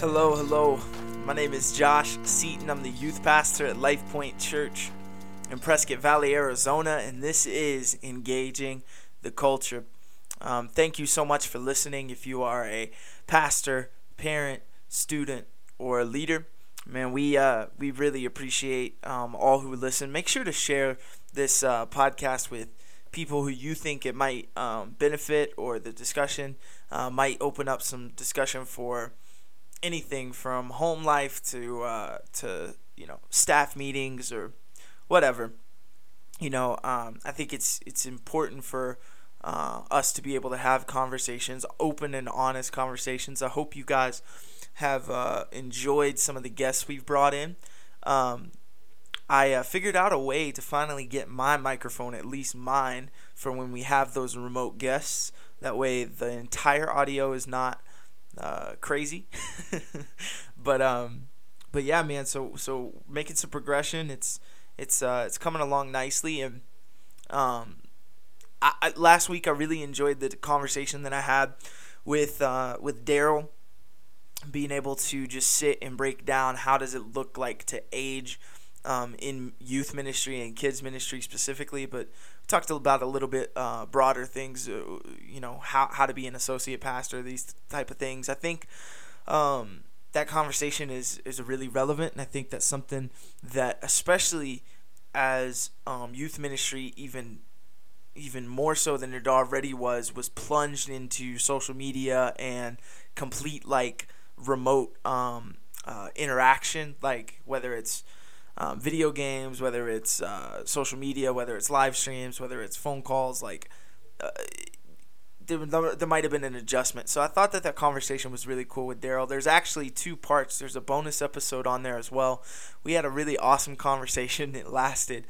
Hello, hello. My name is Josh Seaton. I'm the youth pastor at Life Point Church in Prescott Valley, Arizona, and this is Engaging the Culture. Um, thank you so much for listening. If you are a pastor, parent, student, or a leader, man, we uh, we really appreciate um, all who listen. Make sure to share this uh, podcast with people who you think it might um, benefit or the discussion uh, might open up some discussion for anything from home life to uh, to you know staff meetings or whatever. You know, um, I think it's it's important for uh, us to be able to have conversations, open and honest conversations. I hope you guys have uh, enjoyed some of the guests we've brought in. Um, I uh, figured out a way to finally get my microphone, at least mine, for when we have those remote guests. That way, the entire audio is not uh, crazy. but um, but yeah, man. So so making some progression. It's it's uh, it's coming along nicely. And um, I, I, last week I really enjoyed the conversation that I had with uh, with Daryl. Being able to just sit and break down how does it look like to age um, in youth ministry and kids ministry specifically, but talked about a little bit uh, broader things, uh, you know, how, how to be an associate pastor, these type of things. I think um, that conversation is, is really relevant, and I think that's something that, especially as um, youth ministry, even even more so than it already was, was plunged into social media and complete like remote um, uh, interaction, like whether it's um, video games, whether it's uh, social media, whether it's live streams, whether it's phone calls, like uh, there, there might have been an adjustment. So I thought that that conversation was really cool with Daryl. There's actually two parts. There's a bonus episode on there as well. We had a really awesome conversation. It lasted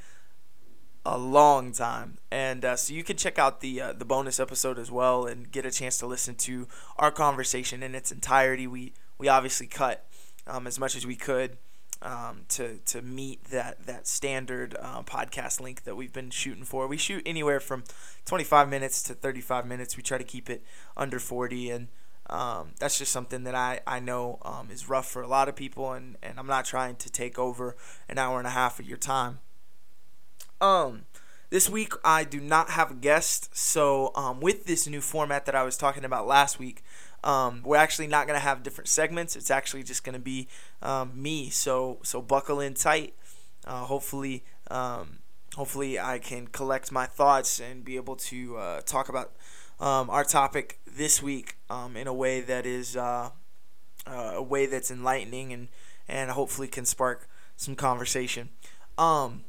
a long time, and uh, so you can check out the uh, the bonus episode as well and get a chance to listen to our conversation in its entirety. We we obviously cut um, as much as we could um, to to meet that that standard uh, podcast length that we've been shooting for. We shoot anywhere from 25 minutes to 35 minutes. We try to keep it under 40, and um, that's just something that I I know um, is rough for a lot of people, and and I'm not trying to take over an hour and a half of your time. Um. This week I do not have a guest, so um, with this new format that I was talking about last week, um, we're actually not going to have different segments. It's actually just going to be um, me. So so buckle in tight. Uh, hopefully um, hopefully I can collect my thoughts and be able to uh, talk about um, our topic this week um, in a way that is uh, uh, a way that's enlightening and and hopefully can spark some conversation. Um,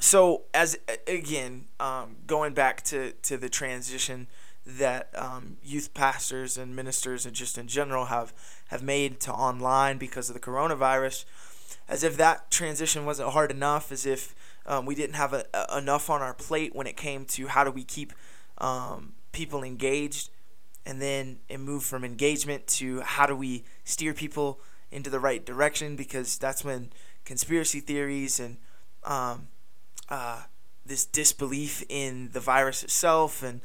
so as again, going back to, to the transition that um, youth pastors and ministers and just in general have have made to online because of the coronavirus, as if that transition wasn't hard enough, as if um, we didn't have a, a, enough on our plate when it came to how do we keep um, people engaged, and then it moved from engagement to how do we steer people into the right direction because that's when conspiracy theories and um, uh, this disbelief in the virus itself and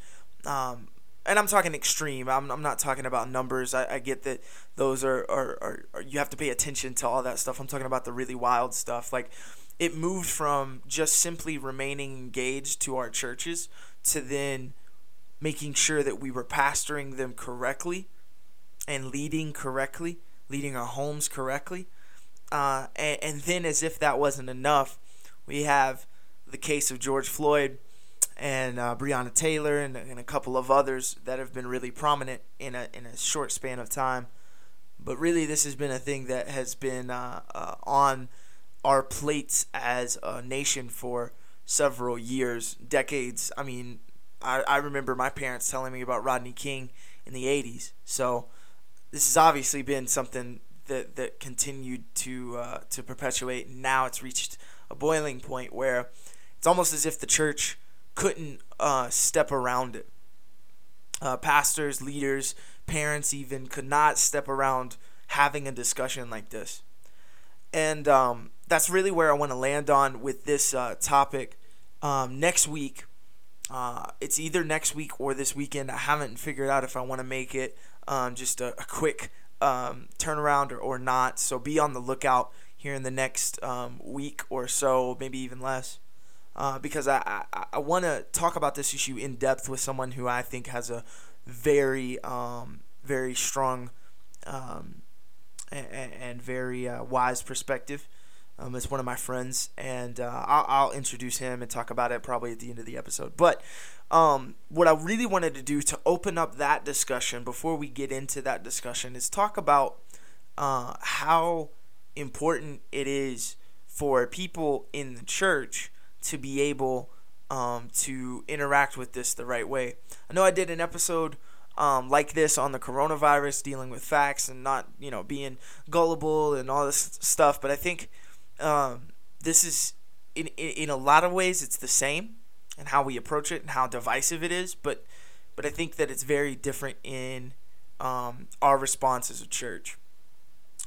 um, and I'm talking extreme. I'm, I'm not talking about numbers. I, I get that those are, are, are, are, you have to pay attention to all that stuff. I'm talking about the really wild stuff. Like it moved from just simply remaining engaged to our churches to then making sure that we were pastoring them correctly and leading correctly, leading our homes correctly. Uh, and, and then, as if that wasn't enough, we have the case of George Floyd and uh, Breonna Taylor and, and, a couple of others that have been really prominent in a in a short span of time. But really, this has been a thing that has been uh, uh, on our plates as a nation for several years, decades. I mean, I, I remember my parents telling me about Rodney King in the 80s. So this has obviously been something that, that continued to uh, to perpetuate. Now it's reached a boiling point where it's almost as if the church couldn't uh, step around it. Uh, pastors, leaders, parents even could not step around having a discussion like this. And um, that's really where I want to land on with this uh, topic. Um, next week, uh, it's either next week or this weekend. I haven't figured out if I want to make it um, just a, a, quick um, turnaround or, or not. So be on the lookout here in the next um, week or so, maybe even less. Uh, because I, I, I want to talk about this issue in depth with someone who I think has a very, um, very strong um, and, and, very uh, wise perspective. Um, it's one of my friends, and uh, I'll, I'll, introduce him and talk about it probably at the end of the episode. But um, what I really wanted to do to open up that discussion before we get into that discussion is talk about uh, how important it is for people in the church to be able um, to interact with this the right way. I know I did an episode um, like this on the coronavirus, dealing with facts and not, you know, being gullible and all this stuff. But I think um, this is, in, in a lot of ways, it's the same and how we approach it and how divisive it is. But, but I think that it's very different in um, our response as a church.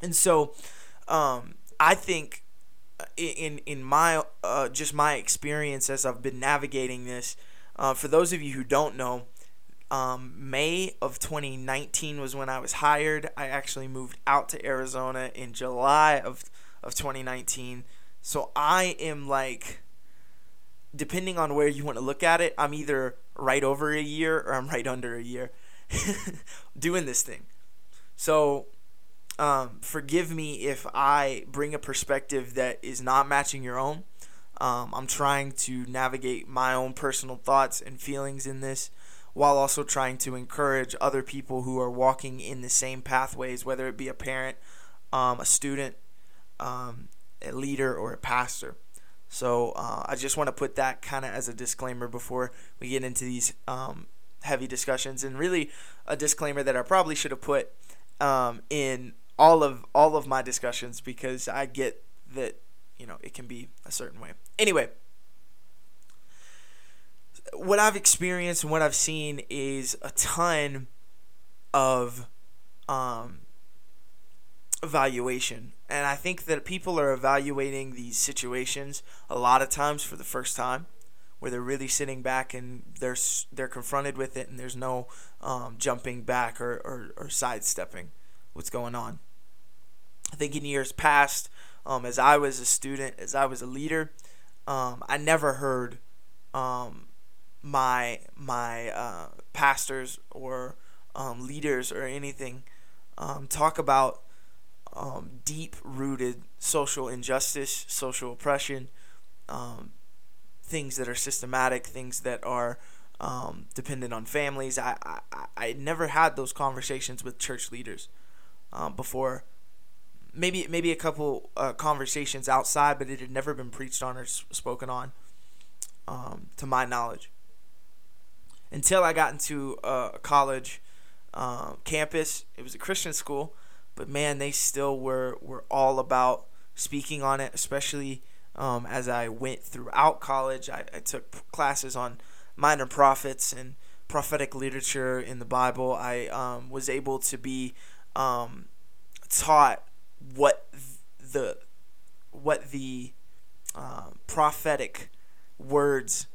And so um, I think in in my uh, just my experience as I've been navigating this, uh, for those of you who don't know, um, May of 2019 was when I was hired. I actually moved out to Arizona in July of of 2019. So I am like, depending on where you want to look at it, I'm either right over a year or I'm right under a year doing this thing. So um, forgive me if I bring a perspective that is not matching your own. Um, I'm trying to navigate my own personal thoughts and feelings in this while also trying to encourage other people who are walking in the same pathways, whether it be a parent, um, a student, um, a leader, or a pastor. So uh, I just want to put that kind of as a disclaimer before we get into these um, heavy discussions, and really a disclaimer that I probably should have put um, in all of all of my discussions because I get that you know it can be a certain way. Anyway, what I've experienced and what I've seen is a ton of um, evaluation. And I think that people are evaluating these situations a lot of times for the first time, where they're really sitting back and they're they're confronted with it, and there's no um, jumping back or, or, or sidestepping what's going on. I think in years past, um, as I was a student, as I was a leader, um, I never heard um, my my uh, pastors or um, leaders or anything um, talk about um, deep rooted social injustice, social oppression, things that are systematic, things that are dependent on families. I, I, I never had those conversations with church leaders before. Maybe maybe a couple uh, conversations outside, but it had never been preached on or spoken on, to my knowledge until I got into a college um, campus. It was a Christian school, but man, they still were were all about speaking on it, especially um, as I went throughout college. I, I took classes on minor prophets and prophetic literature in the Bible. I um, was able to be um, taught what the what the uh, prophetic words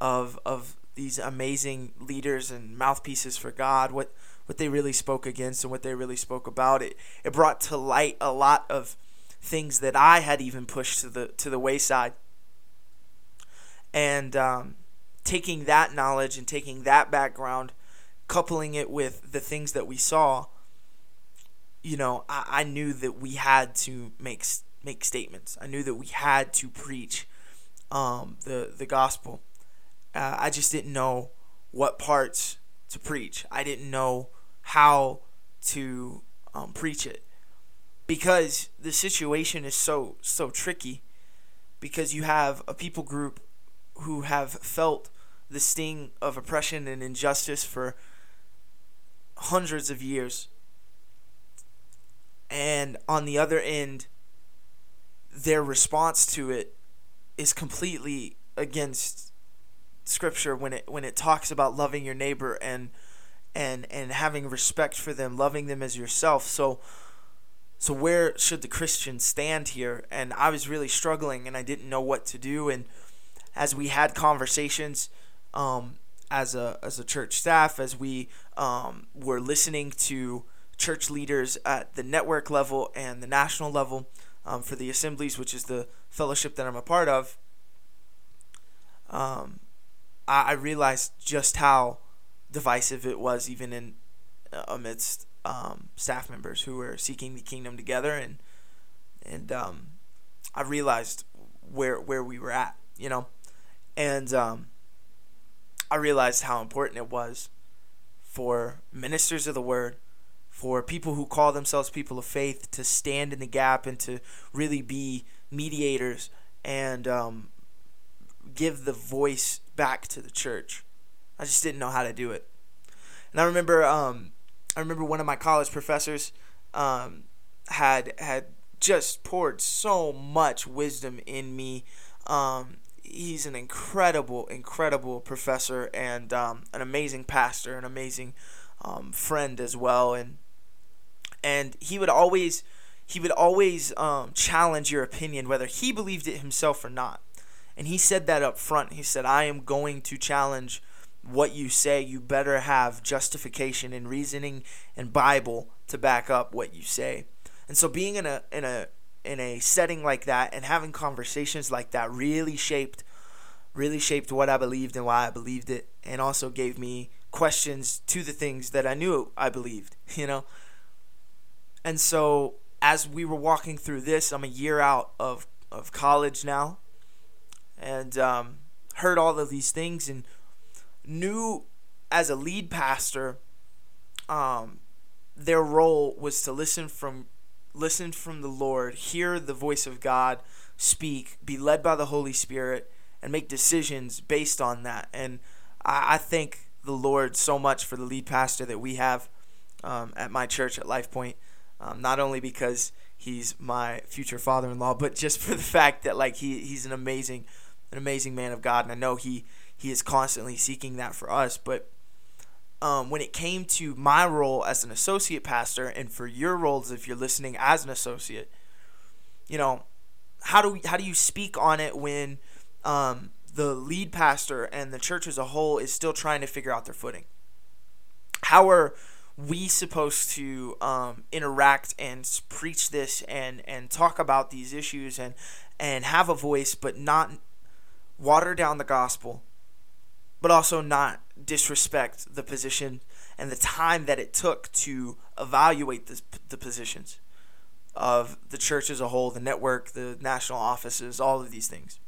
of of these amazing leaders and mouthpieces for God, what what they really spoke against and what they really spoke about. It it brought to light a lot of things that I had even pushed to the to the wayside. And um, taking that knowledge and taking that background, coupling it with the things that we saw, you know, I, I knew that we had to make make statements. I knew that we had to preach um, the the gospel uh, I just didn't know what parts to preach. I didn't know how to um, preach it because the situation is so so tricky because you have a people group who have felt the sting of oppression and injustice for hundreds of years and on the other end their response to it is completely against scripture when it when it talks about loving your neighbor and and and having respect for them, loving them as yourself. So so where should the Christian stand here? And I was really struggling and I didn't know what to do and as we had conversations um, as a as a church staff as we um, were listening to church leaders at the network level and the national level um, for the assemblies, which is the fellowship that I'm a part of, um, I, I realized just how divisive it was, even in uh, amidst um, staff members who were seeking the kingdom together, and and um, I realized where where we were at, you know, and um, I realized how important it was for ministers of the word, for people who call themselves people of faith to stand in the gap and to really be mediators and um, give the voice back to the church. I just didn't know how to do it. And I remember, um, I remember one of my college professors um, had had just poured so much wisdom in me. Um, he's an incredible, incredible professor and um, an amazing pastor, an amazing um, friend as well. And and he would always he would always um, challenge your opinion, whether he believed it himself or not. And he said that up front. He said, "I am going to challenge." what you say, you better have justification and reasoning and Bible to back up what you say. And so being in a in a in a setting like that and having conversations like that really shaped really shaped what I believed and why I believed it and also gave me questions to the things that I knew I believed, you know. And so as we were walking through this, I'm a year out of of college now and um, heard all of these things and knew as a lead pastor um, their role was to listen from listen from the Lord, hear the voice of God speak, be led by the Holy Spirit, and make decisions based on that. And I, I thank the Lord so much for the lead pastor that we have um, at my church at Life Point. Um, not only because he's my future father-in-law, but just for the fact that like he he's an amazing, an amazing man of God, and I know he he is constantly seeking that for us. But um, when it came to my role as an associate pastor and for your roles if you're listening as an associate you know how do we, how do you speak on it when um, the lead pastor and the church as a whole is still trying to figure out their footing how are we supposed to um, interact and preach this and and talk about these issues and and have a voice but not water down the gospel but also not disrespect the position and the time that it took to evaluate the, the positions of the church as a whole, the network, the national offices, all of these things.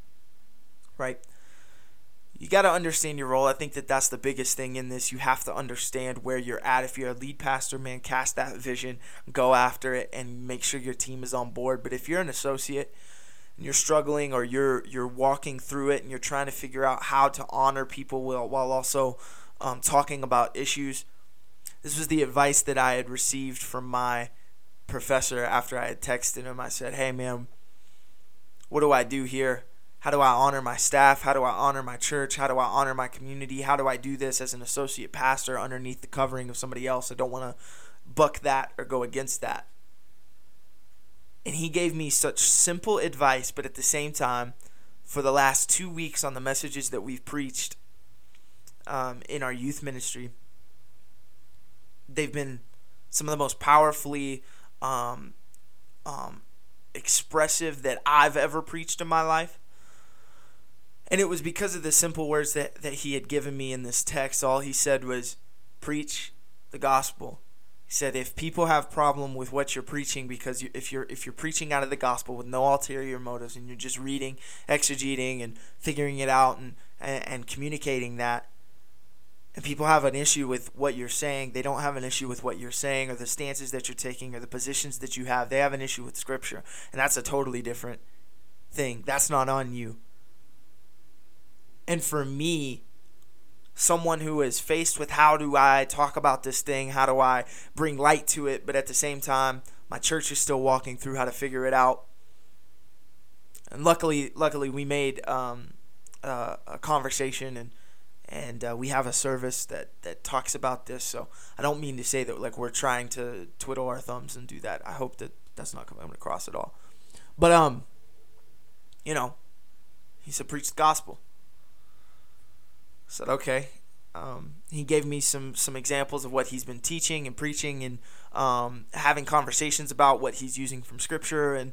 Right? You got to understand your role. I think that that's the biggest thing in this. You have to understand where you're at. If you're a lead pastor, man, cast that vision, go after it, and make sure your team is on board. But if you're an associate, and you're struggling or you're you're walking through it and you're trying to figure out how to honor people while, while also um, talking about issues. This was the advice that I had received from my professor after I had texted him. I said, "Hey man, what do I do here? How do I honor my staff? How do I honor my church? How do I honor my community? How do I do this as an associate pastor underneath the covering of somebody else? I don't want to buck that or go against that." And he gave me such simple advice, but at the same time, for the last two weeks on the messages that we've preached um, in our youth ministry, they've been some of the most powerfully um, um, expressive that I've ever preached in my life. And it was because of the simple words that, that he had given me in this text. All he said was, preach the gospel. He said if people have problem with what you're preaching because you, if you're if you're preaching out of the gospel with no ulterior motives and you're just reading exegeting and figuring it out and, and, and communicating that and people have an issue with what you're saying they don't have an issue with what you're saying or the stances that you're taking or the positions that you have they have an issue with scripture. And that's a totally different thing. That's not on you and for me someone who is faced with how do I talk about this thing? How do I bring light to it? But at the same time, my church is still walking through how to figure it out. And luckily, luckily, we made um, uh, a conversation and and uh, we have a service that that talks about this. So I don't mean to say that like we're trying to twiddle our thumbs and do that. I hope that that's not coming across at all. But um, you know, he said preach the gospel said, okay. um, he gave me some some examples of what he's been teaching and preaching and um, having conversations about what he's using from scripture and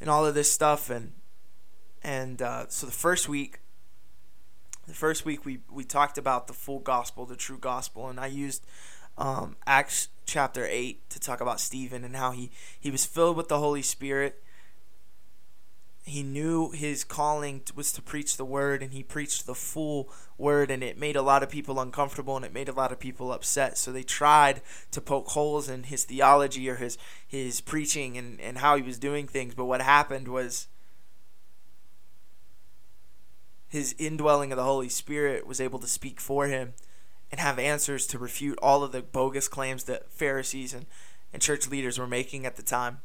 and all of this stuff. And and uh, so the first week the first week we we talked about the full gospel the true gospel. And I used um, Acts chapter 8 to talk about Stephen and how he he was filled with the Holy Spirit he knew his calling was to preach the word and he preached the full word and it made a lot of people uncomfortable and it made a lot of people upset. So they tried to poke holes in his theology or his his preaching and, and how he was doing things but what happened was his indwelling of the holy spirit was able to speak for him and have answers to refute all of the bogus claims that pharisees and, and church leaders were making at the time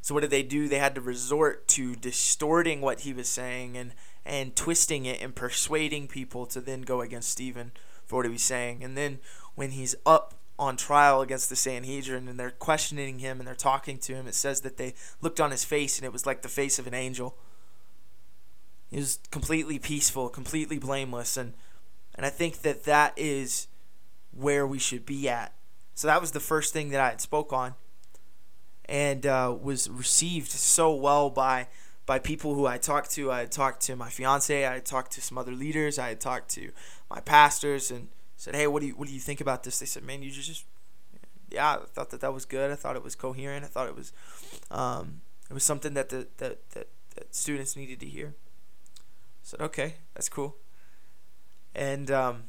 so what did they do? They had to resort to distorting what he was saying and and twisting it and persuading people to then go against Stephen for what he was saying. And then when he's up on trial against the Sanhedrin and they're questioning him and they're talking to him, it says that they looked on his face and it was like the face of an angel. He was completely peaceful, completely blameless, and and I think that that is where we should be at. So that was the first thing that I had spoke on and uh, was received so well by by people who I talked to. I talked to my fiance. I talked to some other leaders. I had talked to my pastors and said, "Hey, what do you what do you think about this?" They said, "Man, you just yeah, I thought that that was good. I thought it was coherent. I thought it was um, it was something that the that, that, that students needed to hear." I said, "Okay, that's cool." And um,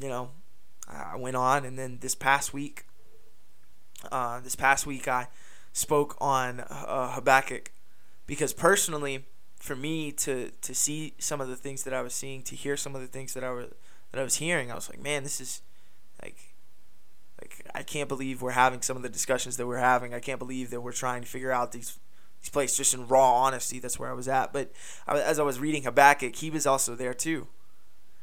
you know, I went on, and then this past week, uh, this past week, I spoke on uh, Habakkuk because personally, for me to to see some of the things that I was seeing, to hear some of the things that I was that I was hearing, I was like, man, this is like like I can't believe we're having some of the discussions that we're having. I can't believe that we're trying to figure out these these places just in raw honesty. That's where I was at. But I, as I was reading Habakkuk, he was also there too.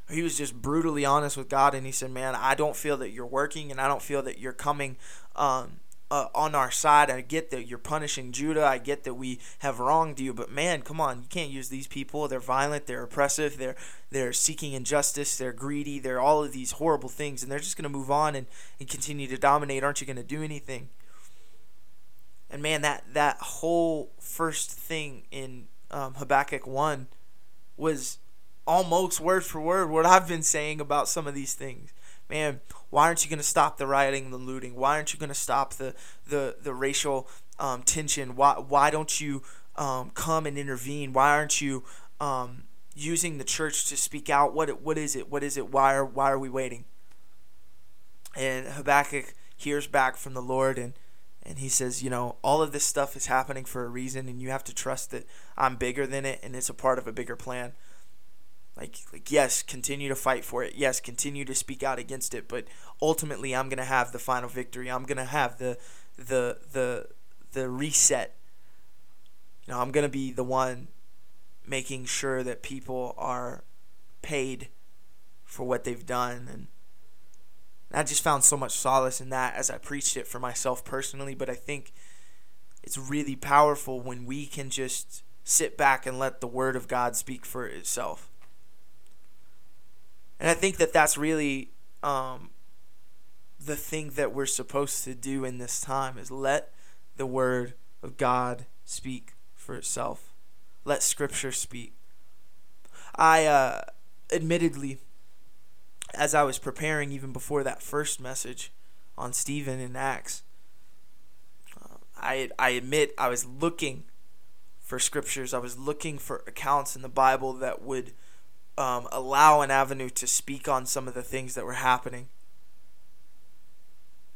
He was just brutally honest with God, and he said, "Man, I don't feel that you're working, and I don't feel that you're coming um, uh, on our side. I get that you're punishing Judah. I get that we have wronged you, but man, come on, you can't use these people. They're violent. They're oppressive. They're they're seeking injustice. They're greedy. They're all of these horrible things, and they're just going to move on and, and continue to dominate. Aren't you going to do anything?" And man, that that whole first thing in um, Habakkuk one was almost word for word what I've been saying about some of these things man, why aren't you going to stop the rioting and the looting? Why aren't you going to stop the the the racial um, tension? Why why don't you um, come and intervene? Why aren't you um, using the church to speak out? What what is it? What is it? Why are why are we waiting? And Habakkuk hears back from the Lord and and he says, you know, all of this stuff is happening for a reason, and you have to trust that I'm bigger than it, and it's a part of a bigger plan. Like, like yes, continue to fight for it. Yes, continue to speak out against it. But ultimately, I'm gonna have the final victory. I'm gonna have the the the the reset. You know, I'm gonna be the one making sure that people are paid for what they've done and I just found so much solace in that as I preached it for myself personally, but I think it's really powerful when we can just sit back and let the word of God speak for itself. And I think that that's really um, the thing that we're supposed to do in this time is let the word of God speak for itself. Let scripture speak. I uh, admittedly, as I was preparing even before that first message on Stephen in Acts, uh, I I admit I was looking for scriptures. I was looking for accounts in the Bible that would um, allow an avenue to speak on some of the things that were happening.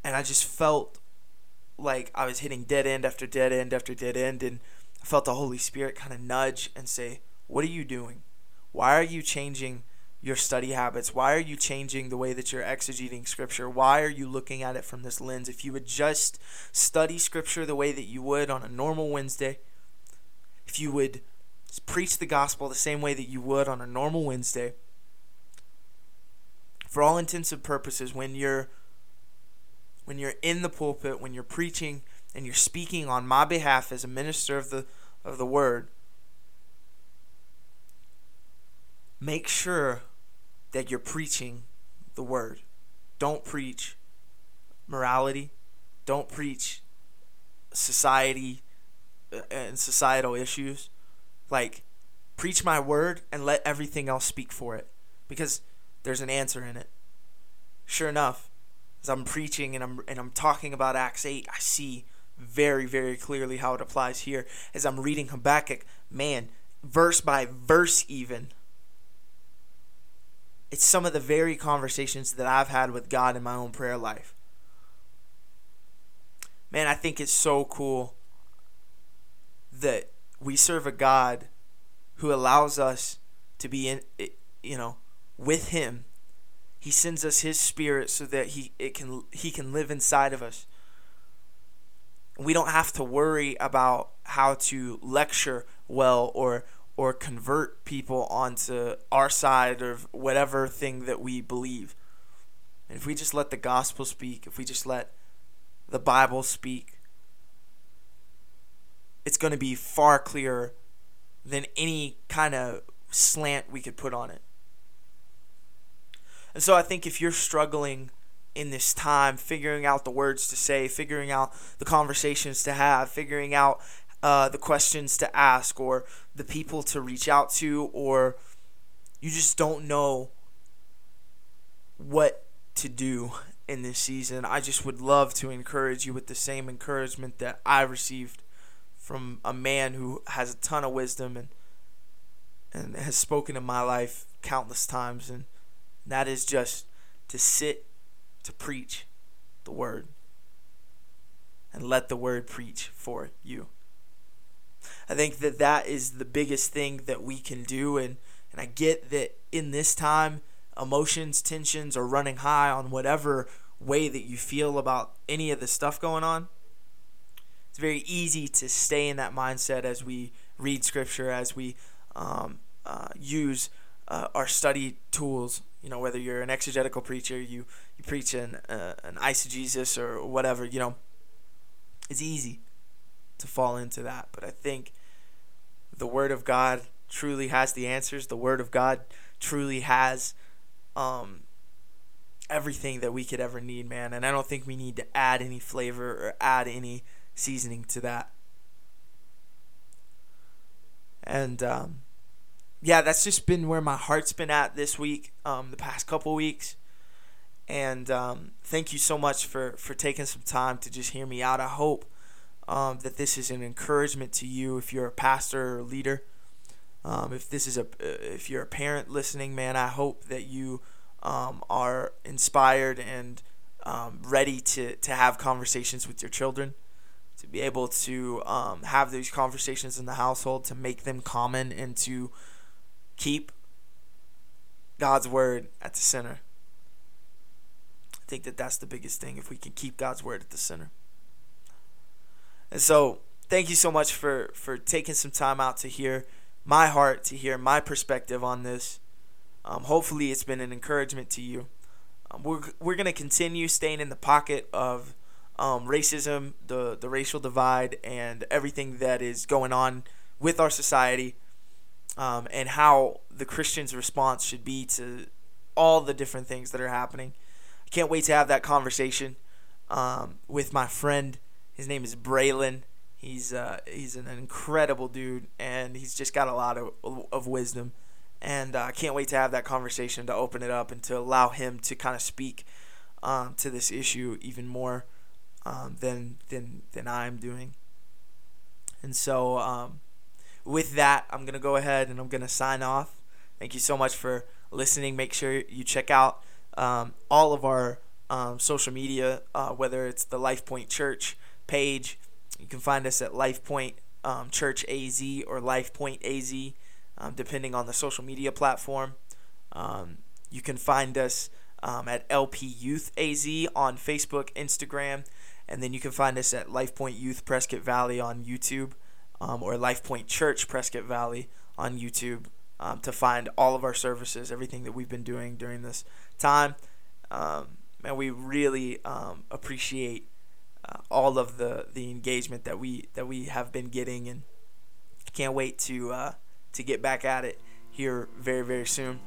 And I just felt like I was hitting dead end after dead end after dead end. And I felt the Holy Spirit kind of nudge and say, What are you doing? Why are you changing your study habits? Why are you changing the way that you're exegeting Scripture? Why are you looking at it from this lens? If you would just study Scripture the way that you would on a normal Wednesday, if you would preach the gospel the same way that you would on a normal Wednesday. For all intents and purposes, when you're when you're in the pulpit, when you're preaching and you're speaking on my behalf as a minister of the of the word, make sure that you're preaching the word. Don't preach morality. Don't preach society uh, and societal issues. Like, preach my word and let everything else speak for it because there's an answer in it. Sure enough, as I'm preaching and I'm and I'm talking about Acts 8, I see very very clearly how it applies here as I'm reading Habakkuk, man, verse by verse even. It's some of the very conversations that I've had with God in my own prayer life. Man, I think it's so cool that we serve a God who allows us to be in you know with him. He sends us his spirit so that he it can he can live inside of us. We don't have to worry about how to lecture well or or convert people onto our side of whatever thing that we believe. And if we just let the gospel speak if we just let the bible speak it's going to be far clearer than any kind of slant we could put on it. And so I think if you're struggling in this time, figuring out the words to say, figuring out the conversations to have, figuring out uh, the questions to ask, or the people to reach out to, or you just don't know what to do in this season, I just would love to encourage you with the same encouragement that I received from a man who has a ton of wisdom and and has spoken in my life countless times. And that is just to sit to preach the word and let the word preach for you. I think that that is the biggest thing that we can do. And and I get that in this time emotions, tensions are running high on whatever way that you feel about any of the stuff going on it's very easy to stay in that mindset as we read scripture, as we um, uh, use uh, our study tools. You know, whether you're an exegetical preacher, you you preach an uh, an eisegesis or whatever. You know, it's easy to fall into that. But I think the Word of God truly has the answers. The Word of God truly has um, everything that we could ever need, man. And I don't think we need to add any flavor or add any seasoning to that. And um, yeah, that's just been where my heart's been at this week, um, the past couple weeks. And um, thank you so much for, for taking some time to just hear me out. I hope um, that this is an encouragement to you if you're a pastor or a leader. Um, if this is a if you're a parent listening, man, I hope that you um, are inspired and ready to, to have conversations with your children to be able to um, have these conversations in the household, to make them common, and to keep God's word at the center. I think that that's the biggest thing if we can keep God's word at the center. And so, thank you so much for for taking some time out to hear my heart, to hear my perspective on this. Um, hopefully, it's been an encouragement to you. Um, we're we're gonna continue staying in the pocket of um, racism, the the racial divide, and everything that is going on with our society, um, and how the Christian's response should be to all the different things that are happening. I can't wait to have that conversation um, with my friend. His name is Braylon. He's uh, he's an incredible dude, and he's just got a lot of of wisdom. And uh, I can't wait to have that conversation to open it up and to allow him to kind of speak um, to this issue even more um, than than than I'm doing. And so, um, with that, I'm gonna go ahead and I'm gonna sign off. Thank you so much for listening. Make sure you check out um, all of our um, social media, uh, whether it's the Life Point Church page. You can find us at Life Point um, Church AZ or Life Point AZ, um, depending on the social media platform. You can find us at LP Youth AZ on Facebook, Instagram, and then you can find us at Life Point Youth Prescott Valley on YouTube um, or Life Point Church Prescott Valley on YouTube um, to find all of our services, everything that we've been doing during this time. Um, and we really um, appreciate uh, all of the, the engagement that we that we have been getting, and can't wait to uh, to get back at it here very very soon.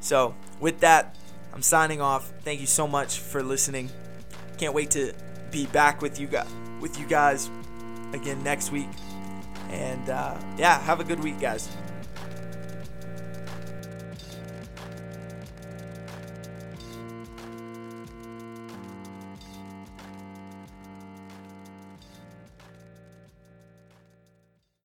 So, with that, I'm signing off. Thank you so much for listening. Can't wait to be back with you guys with you guys again next week. And uh, yeah, have a good week, guys.